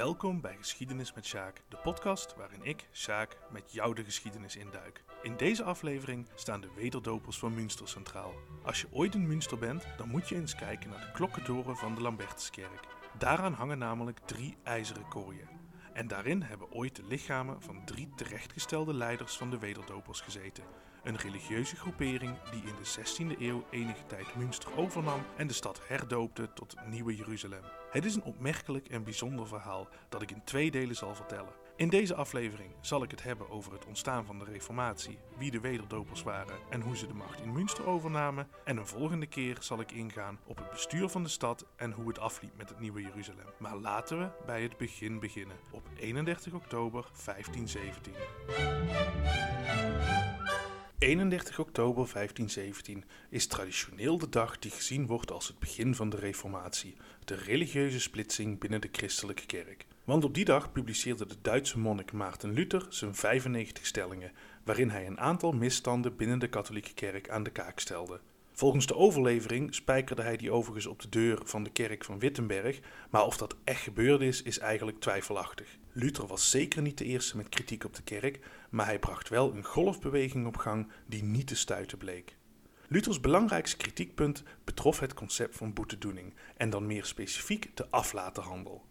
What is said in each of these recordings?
Welkom bij Geschiedenis met Sjaak, de podcast waarin ik, Sjaak, met jou de geschiedenis induik. In deze aflevering staan de wederdopers van Münster centraal. Als je ooit in Münster bent, dan moet je eens kijken naar de klokkentoren van de Lambertuskerk. Daaraan hangen namelijk drie ijzeren kooien. En daarin hebben ooit de lichamen van drie terechtgestelde leiders van de wederdopers gezeten. Een religieuze groepering die in de 16e eeuw enige tijd Münster overnam en de stad herdoopte tot Nieuwe Jeruzalem. Het is een opmerkelijk en bijzonder verhaal dat ik in twee delen zal vertellen. In deze aflevering zal ik het hebben over het ontstaan van de Reformatie, wie de wederdopers waren en hoe ze de macht in Münster overnamen. En een volgende keer zal ik ingaan op het bestuur van de stad en hoe het afliep met het Nieuwe Jeruzalem. Maar laten we bij het begin beginnen, op 31 oktober 1517. 31 oktober 1517 is traditioneel de dag die gezien wordt als het begin van de Reformatie, de religieuze splitsing binnen de christelijke kerk. Want op die dag publiceerde de Duitse monnik Maarten Luther zijn 95 stellingen, waarin hij een aantal misstanden binnen de katholieke kerk aan de kaak stelde. Volgens de overlevering spijkerde hij die overigens op de deur van de kerk van Wittenberg, maar of dat echt gebeurd is, is eigenlijk twijfelachtig. Luther was zeker niet de eerste met kritiek op de kerk, maar hij bracht wel een golfbeweging op gang die niet te stuiten bleek. Luthers belangrijkste kritiekpunt betrof het concept van boetedoening en dan meer specifiek de aflatenhandel.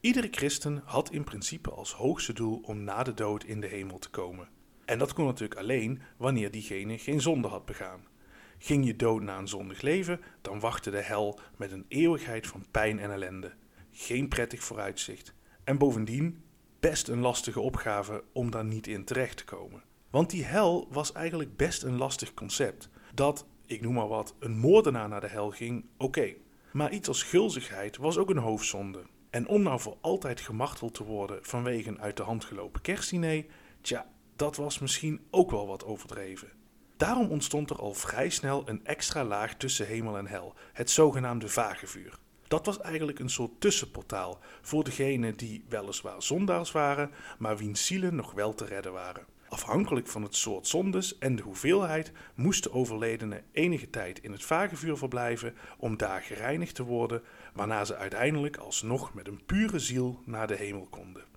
Iedere christen had in principe als hoogste doel om na de dood in de hemel te komen. En dat kon natuurlijk alleen wanneer diegene geen zonde had begaan. Ging je dood na een zondig leven, dan wachtte de hel met een eeuwigheid van pijn en ellende. Geen prettig vooruitzicht. En bovendien best een lastige opgave om daar niet in terecht te komen. Want die hel was eigenlijk best een lastig concept. Dat, ik noem maar wat, een moordenaar naar de hel ging, oké. Maar iets als gulzigheid was ook een hoofdzonde. En om nou voor altijd gemarteld te worden vanwege een uit de hand gelopen kerstdiner, tja, dat was misschien ook wel wat overdreven. Daarom ontstond er al vrij snel een extra laag tussen hemel en hel, het zogenaamde vagevuur. Dat was eigenlijk een soort tussenportaal voor degenen die weliswaar zondaars waren, maar wiens zielen nog wel te redden waren. Afhankelijk van het soort zondes en de hoeveelheid moest de overledene enige tijd in het vagevuur verblijven om daar gereinigd te worden, waarna ze uiteindelijk alsnog met een pure ziel naar de hemel konden.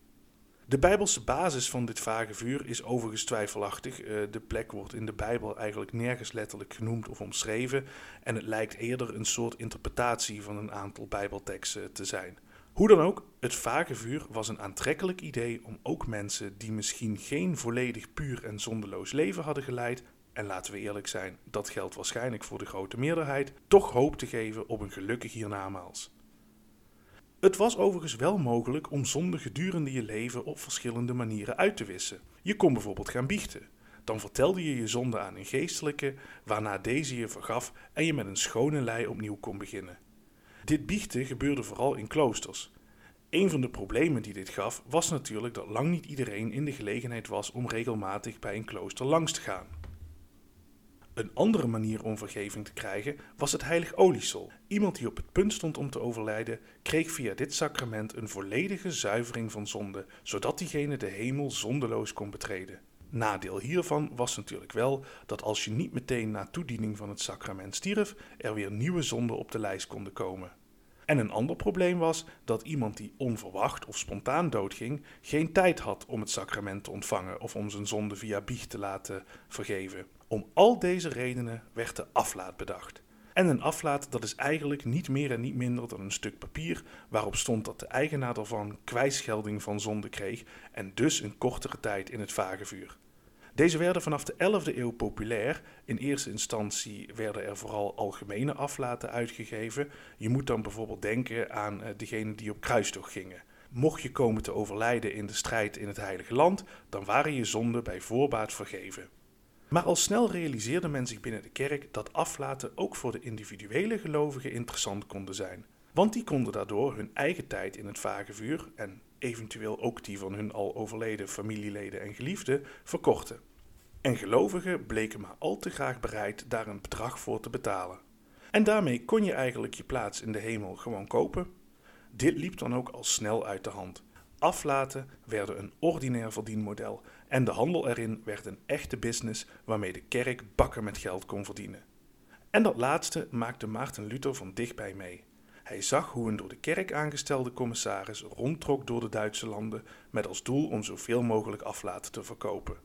De Bijbelse basis van dit vagevuur is overigens twijfelachtig. Eh, de plek wordt in de Bijbel eigenlijk nergens letterlijk genoemd of omschreven en het lijkt eerder een soort interpretatie van een aantal Bijbelteksten te zijn. Hoe dan ook, het vagevuur was een aantrekkelijk idee om ook mensen die misschien geen volledig puur en zondeloos leven hadden geleid, en laten we eerlijk zijn, dat geldt waarschijnlijk voor de grote meerderheid, toch hoop te geven op een gelukkig hiernamaals. Het was overigens wel mogelijk om zonde gedurende je leven op verschillende manieren uit te wissen. Je kon bijvoorbeeld gaan biechten. Dan vertelde je je zonde aan een geestelijke, waarna deze je vergaf en je met een schone lei opnieuw kon beginnen. Dit biechten gebeurde vooral in kloosters. Een van de problemen die dit gaf was natuurlijk dat lang niet iedereen in de gelegenheid was om regelmatig bij een klooster langs te gaan. Een andere manier om vergeving te krijgen was het heilig oliesel. Iemand die op het punt stond om te overlijden, kreeg via dit sacrament een volledige zuivering van zonde, zodat diegene de hemel zondeloos kon betreden. Nadeel hiervan was natuurlijk wel dat als je niet meteen na toediening van het sacrament stierf, er weer nieuwe zonden op de lijst konden komen. En een ander probleem was dat iemand die onverwacht of spontaan doodging, geen tijd had om het sacrament te ontvangen of om zijn zonde via biecht te laten vergeven. Om al deze redenen werd de aflaat bedacht. En een aflaat dat is eigenlijk niet meer en niet minder dan een stuk papier waarop stond dat de eigenaar ervan kwijtschelding van zonde kreeg en dus een kortere tijd in het vagevuur. Deze werden vanaf de 11e eeuw populair. In eerste instantie werden er vooral algemene aflaten uitgegeven. Je moet dan bijvoorbeeld denken aan uh, degenen die op kruistocht gingen. Mocht je komen te overlijden in de strijd in het Heilige Land, dan waren je zonden bij voorbaat vergeven. Maar al snel realiseerde men zich binnen de kerk dat aflaten ook voor de individuele gelovigen interessant konden zijn. Want die konden daardoor hun eigen tijd in het vagevuur en eventueel ook die van hun al overleden familieleden en geliefden verkorten. En gelovigen bleken maar al te graag bereid daar een bedrag voor te betalen. En daarmee kon je eigenlijk je plaats in de hemel gewoon kopen. Dit liep dan ook al snel uit de hand. Aflaten werden een ordinair verdienmodel en de handel erin werd een echte business waarmee de kerk bakken met geld kon verdienen. En dat laatste maakte Maarten Luther van dichtbij mee. Hij zag hoe een door de kerk aangestelde commissaris rondtrok door de Duitse landen met als doel om zoveel mogelijk aflaten te verkopen.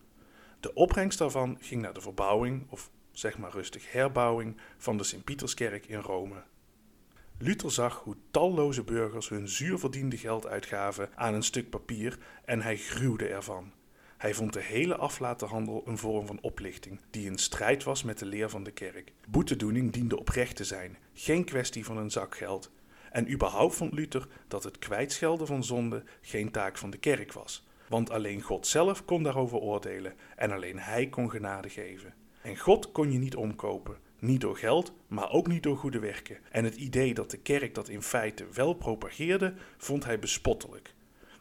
De opbrengst daarvan ging naar de verbouwing, of zeg maar rustig herbouwing, van de Sint-Pieterskerk in Rome. Luther zag hoe talloze burgers hun zuur verdiende geld uitgaven aan een stuk papier en hij gruwde ervan. Hij vond de hele aflatenhandel een vorm van oplichting, die in strijd was met de leer van de kerk. Boetedoening diende oprecht te zijn, geen kwestie van een zak geld. En überhaupt vond Luther dat het kwijtschelden van zonde geen taak van de kerk was. Want alleen God zelf kon daarover oordelen en alleen Hij kon genade geven. En God kon je niet omkopen, niet door geld, maar ook niet door goede werken. En het idee dat de kerk dat in feite wel propageerde, vond hij bespottelijk.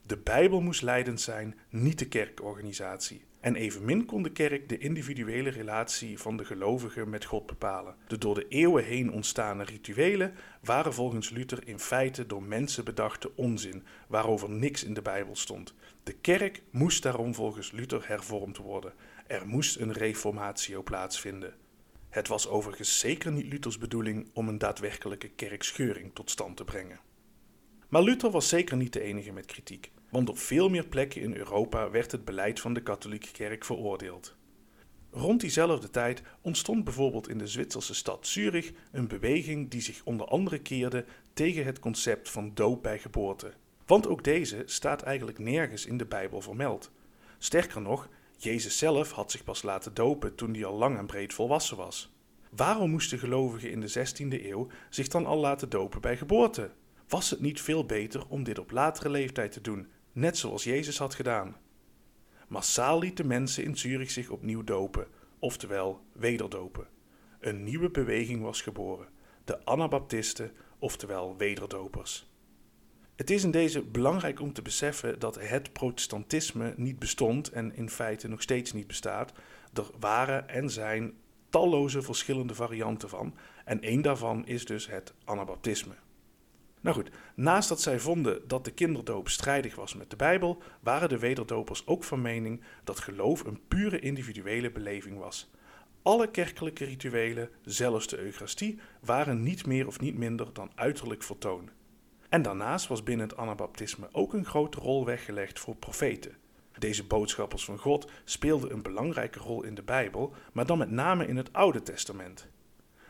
De Bijbel moest leidend zijn, niet de kerkorganisatie. En evenmin kon de kerk de individuele relatie van de gelovigen met God bepalen. De door de eeuwen heen ontstane rituelen waren volgens Luther in feite door mensen bedachte onzin, waarover niks in de Bijbel stond. De kerk moest daarom volgens Luther hervormd worden. Er moest een reformatio plaatsvinden. Het was overigens zeker niet Luthers bedoeling om een daadwerkelijke kerkscheuring tot stand te brengen. Maar Luther was zeker niet de enige met kritiek, want op veel meer plekken in Europa werd het beleid van de katholieke kerk veroordeeld. Rond diezelfde tijd ontstond bijvoorbeeld in de Zwitserse stad Zurich een beweging die zich onder andere keerde tegen het concept van doop bij geboorte. Want ook deze staat eigenlijk nergens in de Bijbel vermeld. Sterker nog, Jezus zelf had zich pas laten dopen toen hij al lang en breed volwassen was. Waarom moesten gelovigen in de 16e eeuw zich dan al laten dopen bij geboorte? Was het niet veel beter om dit op latere leeftijd te doen, net zoals Jezus had gedaan? Massaal lieten mensen in Zurich zich opnieuw dopen, oftewel wederdopen. Een nieuwe beweging was geboren, de Anabaptisten, oftewel wederdopers. Het is in deze belangrijk om te beseffen dat het protestantisme niet bestond en in feite nog steeds niet bestaat. Er waren en zijn talloze verschillende varianten van en één daarvan is dus het Anabaptisme. Nou goed, naast dat zij vonden dat de kinderdoop strijdig was met de Bijbel, waren de wederdopers ook van mening dat geloof een pure individuele beleving was. Alle kerkelijke rituelen, zelfs de Eucharistie, waren niet meer of niet minder dan uiterlijk vertoon. En daarnaast was binnen het Anabaptisme ook een grote rol weggelegd voor profeten. Deze boodschappers van God speelden een belangrijke rol in de Bijbel, maar dan met name in het Oude Testament.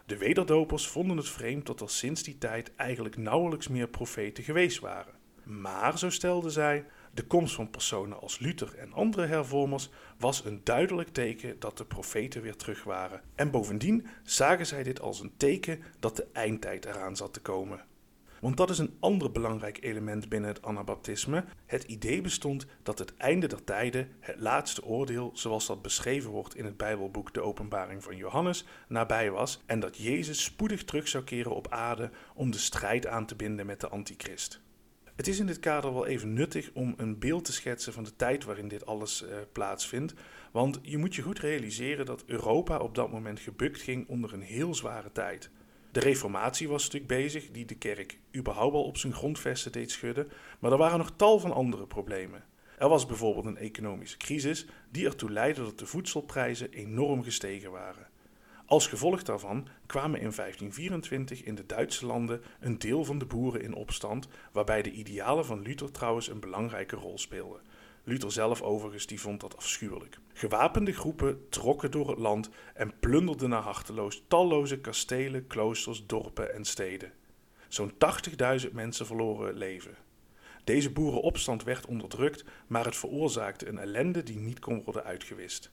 De wederdopers vonden het vreemd dat er sinds die tijd eigenlijk nauwelijks meer profeten geweest waren. Maar, zo stelden zij, de komst van personen als Luther en andere hervormers was een duidelijk teken dat de profeten weer terug waren. En bovendien zagen zij dit als een teken dat de eindtijd eraan zat te komen. Want dat is een ander belangrijk element binnen het Anabaptisme. Het idee bestond dat het einde der tijden, het laatste oordeel, zoals dat beschreven wordt in het Bijbelboek De Openbaring van Johannes, nabij was en dat Jezus spoedig terug zou keren op aarde om de strijd aan te binden met de antichrist. Het is in dit kader wel even nuttig om een beeld te schetsen van de tijd waarin dit alles uh, plaatsvindt. Want je moet je goed realiseren dat Europa op dat moment gebukt ging onder een heel zware tijd. De reformatie was natuurlijk bezig, die de kerk überhaupt al op zijn grondvesten deed schudden, maar er waren nog tal van andere problemen. Er was bijvoorbeeld een economische crisis die ertoe leidde dat de voedselprijzen enorm gestegen waren. Als gevolg daarvan kwamen in 1524 in de Duitse landen een deel van de boeren in opstand, waarbij de idealen van Luther trouwens een belangrijke rol speelden. Luther zelf overigens die vond dat afschuwelijk. Gewapende groepen trokken door het land en plunderden naar harteloos talloze kastelen, kloosters, dorpen en steden. Zo'n 80.000 mensen verloren leven. Deze boerenopstand werd onderdrukt, maar het veroorzaakte een ellende die niet kon worden uitgewist.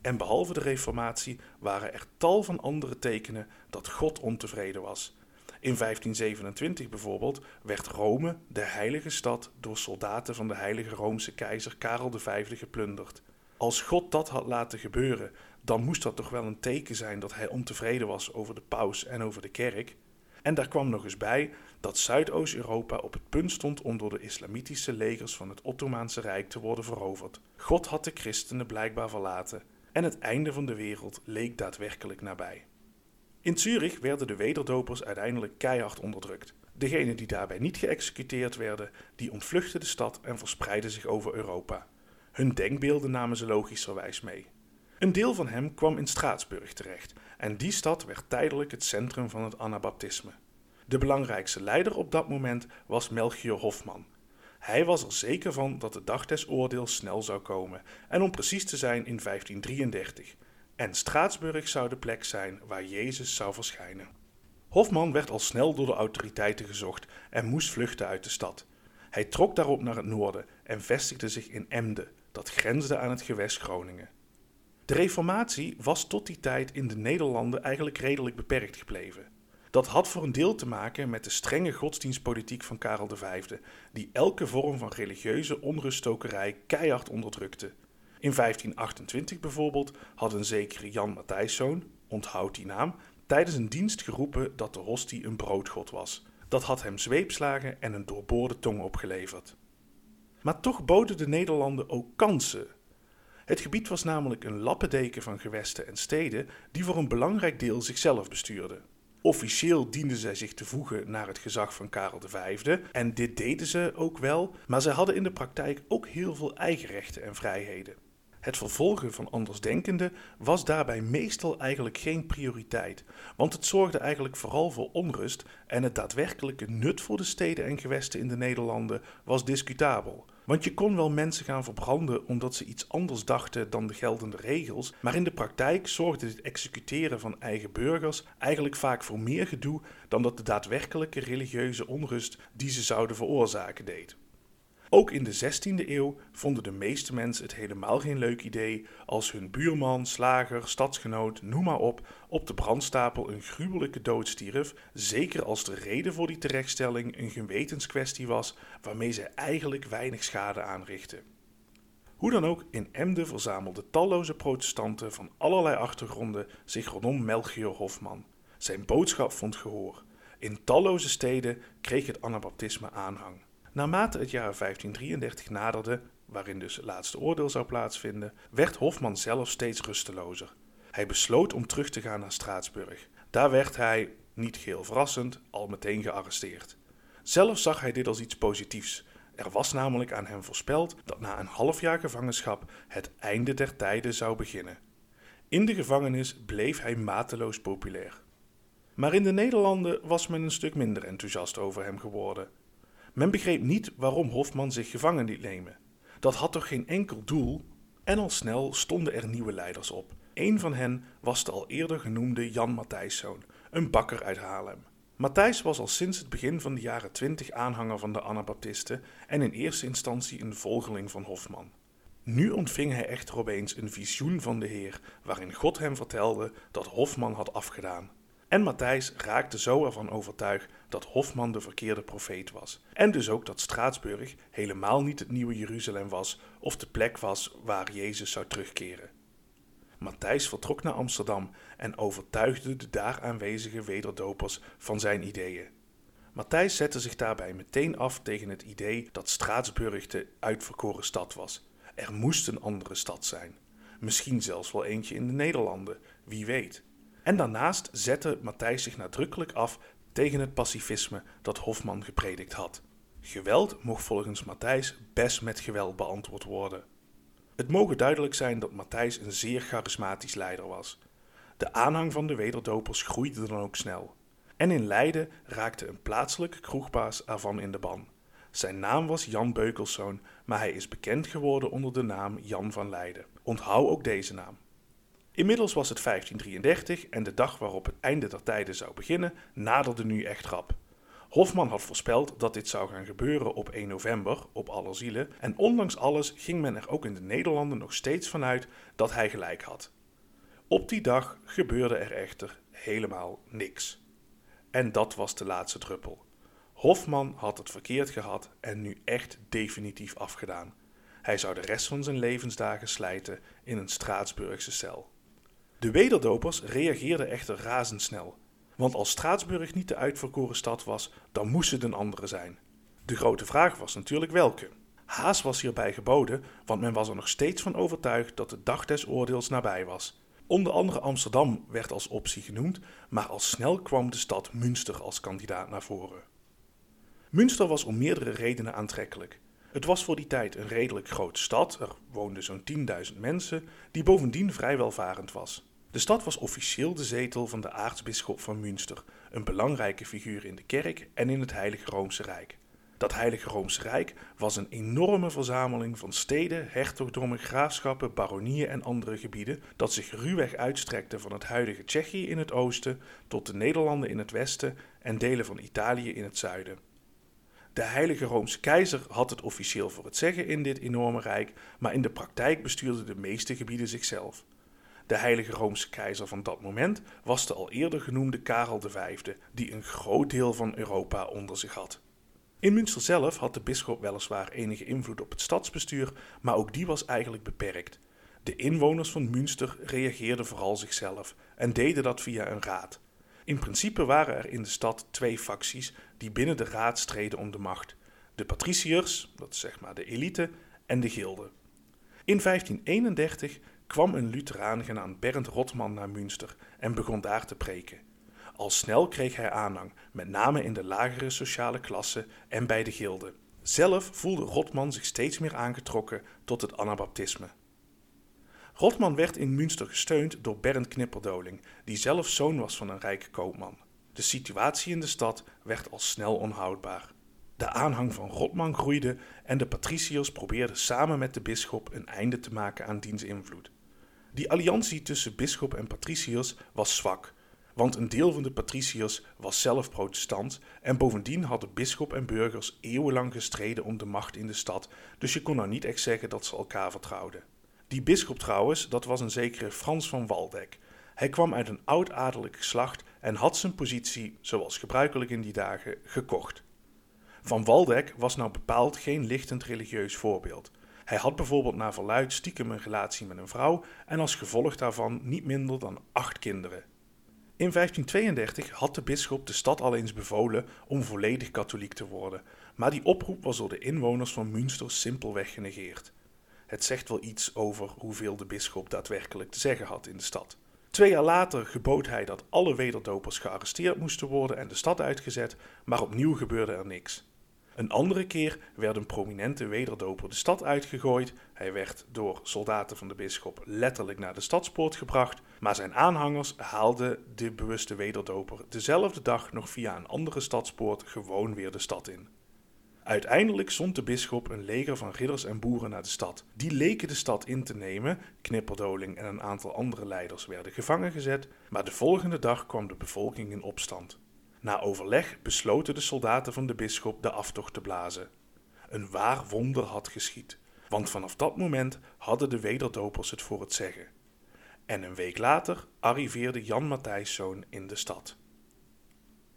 En behalve de Reformatie waren er tal van andere tekenen dat God ontevreden was in 1527 bijvoorbeeld werd Rome, de heilige stad, door soldaten van de heilige Roomse keizer Karel V geplunderd. Als God dat had laten gebeuren, dan moest dat toch wel een teken zijn dat hij ontevreden was over de paus en over de kerk. En daar kwam nog eens bij dat Zuidoost-Europa op het punt stond om door de islamitische legers van het Ottomaanse Rijk te worden veroverd. God had de christenen blijkbaar verlaten en het einde van de wereld leek daadwerkelijk nabij. In Zurich werden de wederdopers uiteindelijk keihard onderdrukt. Degenen die daarbij niet geëxecuteerd werden, die ontvluchtten de stad en verspreidden zich over Europa. Hun denkbeelden namen ze logischerwijs mee. Een deel van hem kwam in Straatsburg terecht en die stad werd tijdelijk het centrum van het Anabaptisme. De belangrijkste leider op dat moment was Melchior Hofman. Hij was er zeker van dat de dag des oordeels snel zou komen, en om precies te zijn in 1533. En Straatsburg zou de plek zijn waar Jezus zou verschijnen. Hofman werd al snel door de autoriteiten gezocht en moest vluchten uit de stad. Hij trok daarop naar het noorden en vestigde zich in Emden, dat grensde aan het gewest Groningen. De reformatie was tot die tijd in de Nederlanden eigenlijk redelijk beperkt gebleven. Dat had voor een deel te maken met de strenge godsdienstpolitiek van Karel V, die elke vorm van religieuze onruststokerij keihard onderdrukte. In 1528 bijvoorbeeld had een zekere Jan Matthijszoon, onthoud die naam, tijdens een dienst geroepen dat de hostie een broodgod was. Dat had hem zweepslagen en een doorboorde tong opgeleverd. Maar toch boden de Nederlanden ook kansen. Het gebied was namelijk een lappendeken van gewesten en steden die voor een belangrijk deel zichzelf bestuurden. Officieel dienden zij zich te voegen naar het gezag van Karel V en dit deden ze ook wel, maar zij hadden in de praktijk ook heel veel eigen rechten en vrijheden. Het vervolgen van andersdenkenden was daarbij meestal eigenlijk geen prioriteit, want het zorgde eigenlijk vooral voor onrust en het daadwerkelijke nut voor de steden en gewesten in de Nederlanden was discutabel. Want je kon wel mensen gaan verbranden omdat ze iets anders dachten dan de geldende regels, maar in de praktijk zorgde het executeren van eigen burgers eigenlijk vaak voor meer gedoe dan dat de daadwerkelijke religieuze onrust die ze zouden veroorzaken deed. Ook in de 16e eeuw vonden de meeste mensen het helemaal geen leuk idee als hun buurman, slager, stadsgenoot, noem maar op, op de brandstapel een gruwelijke dood stierf, zeker als de reden voor die terechtstelling een gewetenskwestie was waarmee zij eigenlijk weinig schade aanrichtten. Hoe dan ook, in Emden verzamelden talloze protestanten van allerlei achtergronden zich rondom Melchior Hofman. Zijn boodschap vond gehoor. In talloze steden kreeg het anabaptisme aanhang. Naarmate het jaar 1533 naderde, waarin dus het laatste oordeel zou plaatsvinden, werd Hofman zelf steeds rustelozer. Hij besloot om terug te gaan naar Straatsburg. Daar werd hij, niet geheel verrassend, al meteen gearresteerd. Zelf zag hij dit als iets positiefs. Er was namelijk aan hem voorspeld dat na een half jaar gevangenschap het einde der tijden zou beginnen. In de gevangenis bleef hij mateloos populair. Maar in de Nederlanden was men een stuk minder enthousiast over hem geworden. Men begreep niet waarom Hofman zich gevangen liet nemen. Dat had toch geen enkel doel? En al snel stonden er nieuwe leiders op. Een van hen was de al eerder genoemde Jan Matthijszoon, een bakker uit Haarlem. Matthijs was al sinds het begin van de jaren twintig aanhanger van de Anabaptisten en in eerste instantie een volgeling van Hofman. Nu ontving hij echter opeens een visioen van de Heer, waarin God hem vertelde dat Hofman had afgedaan en Matthijs raakte zo ervan overtuigd dat Hofman de verkeerde profeet was. En dus ook dat Straatsburg helemaal niet het nieuwe Jeruzalem was of de plek was waar Jezus zou terugkeren. Matthijs vertrok naar Amsterdam en overtuigde de daar aanwezige wederdopers van zijn ideeën. Matthijs zette zich daarbij meteen af tegen het idee dat Straatsburg de uitverkoren stad was. Er moest een andere stad zijn. Misschien zelfs wel eentje in de Nederlanden, wie weet. En daarnaast zette Matthijs zich nadrukkelijk af tegen het pacifisme dat Hofman gepredikt had. Geweld mocht volgens Matthijs best met geweld beantwoord worden. Het mogen duidelijk zijn dat Matthijs een zeer charismatisch leider was. De aanhang van de wederdopers groeide dan ook snel. En in Leiden raakte een plaatselijke kroegbaas ervan in de ban. Zijn naam was Jan Beukelszoon, maar hij is bekend geworden onder de naam Jan van Leiden. Onthoud ook deze naam. Inmiddels was het 1533 en de dag waarop het einde der tijden zou beginnen naderde nu echt rap. Hofman had voorspeld dat dit zou gaan gebeuren op 1 november, op Allerzielen, en ondanks alles ging men er ook in de Nederlanden nog steeds vanuit dat hij gelijk had. Op die dag gebeurde er echter helemaal niks. En dat was de laatste druppel. Hofman had het verkeerd gehad en nu echt definitief afgedaan. Hij zou de rest van zijn levensdagen slijten in een Straatsburgse cel. De wederdopers reageerden echter razendsnel. Want als Straatsburg niet de uitverkoren stad was, dan moest het een andere zijn. De grote vraag was natuurlijk welke. Haas was hierbij geboden, want men was er nog steeds van overtuigd dat de dag des oordeels nabij was. Onder andere Amsterdam werd als optie genoemd, maar al snel kwam de stad Münster als kandidaat naar voren. Münster was om meerdere redenen aantrekkelijk. Het was voor die tijd een redelijk grote stad, er woonden zo'n 10.000 mensen, die bovendien vrij welvarend was. De stad was officieel de zetel van de aartsbisschop van Münster, een belangrijke figuur in de kerk en in het Heilige Roomse Rijk. Dat Heilige Roomse Rijk was een enorme verzameling van steden, hertogdommen, graafschappen, baronieën en andere gebieden, dat zich ruwweg uitstrekte van het huidige Tsjechië in het oosten tot de Nederlanden in het westen en delen van Italië in het zuiden. De Heilige Roomse Keizer had het officieel voor het zeggen in dit enorme rijk, maar in de praktijk bestuurden de meeste gebieden zichzelf. De Heilige Roomse Keizer van dat moment was de al eerder genoemde Karel V, die een groot deel van Europa onder zich had. In Münster zelf had de bisschop weliswaar enige invloed op het stadsbestuur, maar ook die was eigenlijk beperkt. De inwoners van Münster reageerden vooral zichzelf en deden dat via een raad. In principe waren er in de stad twee facties die binnen de raad streden om de macht: de patriciërs, dat is zeg maar de elite, en de gilde. In 1531 kwam een Lutheraan genaamd Bernd Rotman naar Münster en begon daar te preken. Al snel kreeg hij aanhang, met name in de lagere sociale klasse en bij de gilde. Zelf voelde Rotman zich steeds meer aangetrokken tot het anabaptisme. Rotman werd in Münster gesteund door Bernd Knipperdoling, die zelf zoon was van een rijke koopman. De situatie in de stad werd al snel onhoudbaar. De aanhang van Rotman groeide en de patriciërs probeerden samen met de bisschop een einde te maken aan diens invloed. Die alliantie tussen bisschop en patriciërs was zwak, want een deel van de patriciërs was zelf protestant en bovendien hadden bisschop en burgers eeuwenlang gestreden om de macht in de stad, dus je kon nou niet echt zeggen dat ze elkaar vertrouwden. Die bisschop trouwens, dat was een zekere Frans van Waldeck. Hij kwam uit een oud-adellijk geslacht en had zijn positie, zoals gebruikelijk in die dagen, gekocht. Van Waldeck was nou bepaald geen lichtend religieus voorbeeld. Hij had bijvoorbeeld naar verluid stiekem een relatie met een vrouw en als gevolg daarvan niet minder dan acht kinderen. In 1532 had de bisschop de stad al eens bevolen om volledig katholiek te worden, maar die oproep was door de inwoners van Münster simpelweg genegeerd. Het zegt wel iets over hoeveel de bisschop daadwerkelijk te zeggen had in de stad. Twee jaar later gebood hij dat alle wederdopers gearresteerd moesten worden en de stad uitgezet, maar opnieuw gebeurde er niks. Een andere keer werd een prominente wederdoper de stad uitgegooid. Hij werd door soldaten van de bisschop letterlijk naar de stadspoort gebracht, maar zijn aanhangers haalden de bewuste wederdoper dezelfde dag nog via een andere stadspoort gewoon weer de stad in. Uiteindelijk zond de bisschop een leger van ridders en boeren naar de stad. Die leken de stad in te nemen, Knipperdoling en een aantal andere leiders werden gevangen gezet, maar de volgende dag kwam de bevolking in opstand. Na overleg besloten de soldaten van de bisschop de aftocht te blazen. Een waar wonder had geschied, want vanaf dat moment hadden de wederdopers het voor het zeggen. En een week later arriveerde Jan Matthijszoon in de stad.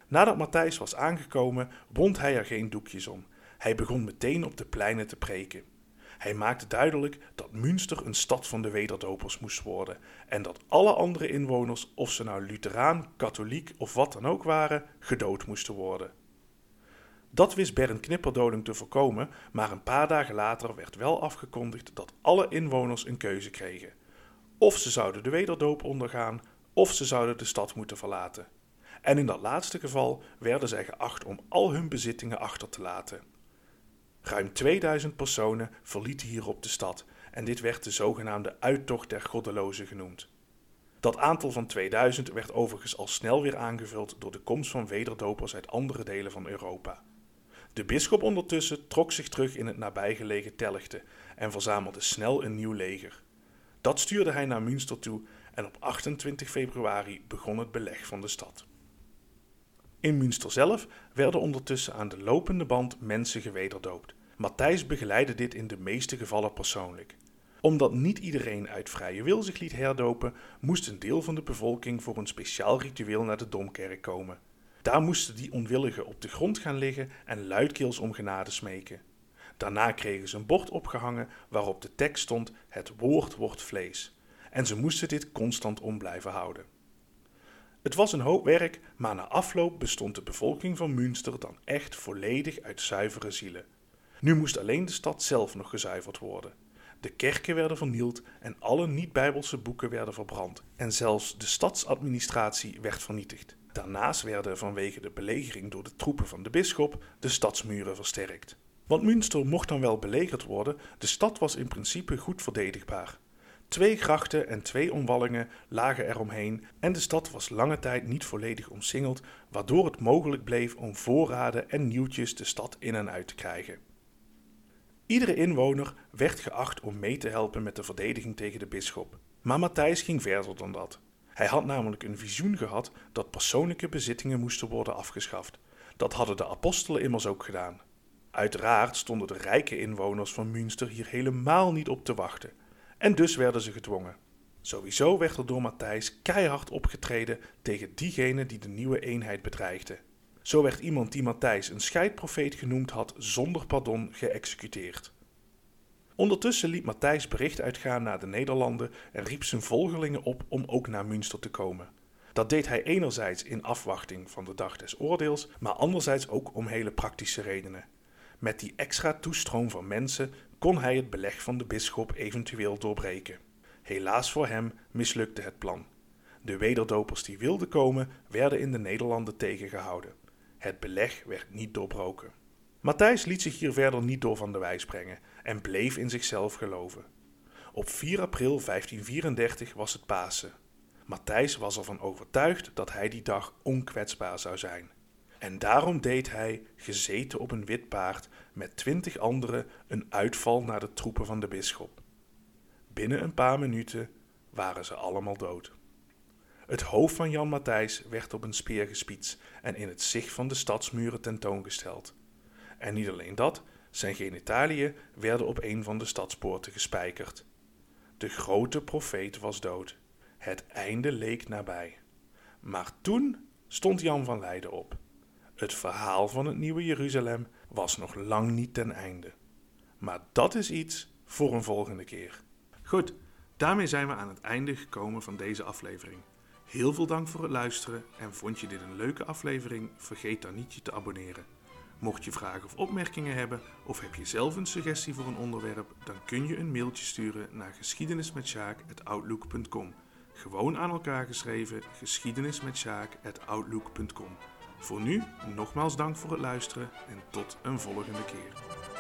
Nadat Matthijs was aangekomen, bond hij er geen doekjes om hij begon meteen op de pleinen te preken. Hij maakte duidelijk dat Münster een stad van de wederdopers moest worden en dat alle andere inwoners, of ze nou Lutheraan, katholiek of wat dan ook waren, gedood moesten worden. Dat wist Bernd Knipperdoling te voorkomen, maar een paar dagen later werd wel afgekondigd dat alle inwoners een keuze kregen. Of ze zouden de wederdoop ondergaan, of ze zouden de stad moeten verlaten. En in dat laatste geval werden zij geacht om al hun bezittingen achter te laten. Ruim 2000 personen verlieten hierop de stad en dit werd de zogenaamde uittocht der goddelozen genoemd. Dat aantal van 2000 werd overigens al snel weer aangevuld door de komst van wederdopers uit andere delen van Europa. De bisschop ondertussen trok zich terug in het nabijgelegen Telgte en verzamelde snel een nieuw leger. Dat stuurde hij naar Münster toe en op 28 februari begon het beleg van de stad. In Münster zelf werden ondertussen aan de lopende band mensen gewederdoopt. Matthijs begeleidde dit in de meeste gevallen persoonlijk. Omdat niet iedereen uit vrije wil zich liet herdopen, moest een deel van de bevolking voor een speciaal ritueel naar de domkerk komen. Daar moesten die onwilligen op de grond gaan liggen en luidkeels om genade smeken. Daarna kregen ze een bord opgehangen waarop de tekst stond: Het woord wordt vlees. En ze moesten dit constant om blijven houden. Het was een hoop werk, maar na afloop bestond de bevolking van Münster dan echt volledig uit zuivere zielen. Nu moest alleen de stad zelf nog gezuiverd worden. De kerken werden vernield en alle niet-bijbelse boeken werden verbrand. En zelfs de stadsadministratie werd vernietigd. Daarnaast werden vanwege de belegering door de troepen van de bisschop de stadsmuren versterkt. Want Münster mocht dan wel belegerd worden, de stad was in principe goed verdedigbaar. Twee grachten en twee omwallingen lagen eromheen en de stad was lange tijd niet volledig omsingeld, waardoor het mogelijk bleef om voorraden en nieuwtjes de stad in en uit te krijgen. Iedere inwoner werd geacht om mee te helpen met de verdediging tegen de bisschop. Maar Matthijs ging verder dan dat. Hij had namelijk een visioen gehad dat persoonlijke bezittingen moesten worden afgeschaft. Dat hadden de apostelen immers ook gedaan. Uiteraard stonden de rijke inwoners van Münster hier helemaal niet op te wachten. En dus werden ze gedwongen. Sowieso werd er door Matthijs keihard opgetreden tegen diegenen die de nieuwe eenheid bedreigden. Zo werd iemand die Matthijs een scheidprofeet genoemd had zonder pardon geëxecuteerd. Ondertussen liet Matthijs bericht uitgaan naar de Nederlanden en riep zijn volgelingen op om ook naar Münster te komen. Dat deed hij enerzijds in afwachting van de dag des oordeels, maar anderzijds ook om hele praktische redenen. Met die extra toestroom van mensen kon hij het beleg van de bisschop eventueel doorbreken. Helaas voor hem mislukte het plan. De wederdopers die wilden komen, werden in de Nederlanden tegengehouden. Het beleg werd niet doorbroken. Matthijs liet zich hier verder niet door van de wijs brengen en bleef in zichzelf geloven. Op 4 april 1534 was het Pasen. Matthijs was ervan overtuigd dat hij die dag onkwetsbaar zou zijn. En daarom deed hij, gezeten op een wit paard, met twintig anderen een uitval naar de troepen van de bisschop. Binnen een paar minuten waren ze allemaal dood. Het hoofd van Jan Matthijs werd op een speer gespietst en in het zicht van de stadsmuren tentoongesteld. En niet alleen dat, zijn genitaliën werden op een van de stadspoorten gespijkerd. De grote profeet was dood. Het einde leek nabij. Maar toen stond Jan van Leiden op. Het verhaal van het nieuwe Jeruzalem was nog lang niet ten einde. Maar dat is iets voor een volgende keer. Goed, daarmee zijn we aan het einde gekomen van deze aflevering. Heel veel dank voor het luisteren en vond je dit een leuke aflevering? Vergeet dan niet je te abonneren. Mocht je vragen of opmerkingen hebben of heb je zelf een suggestie voor een onderwerp, dan kun je een mailtje sturen naar geschiedenismetsjaak.outlook.com. Gewoon aan elkaar geschreven geschiedenismetsjaak.outlook.com. Voor nu, nogmaals dank voor het luisteren en tot een volgende keer.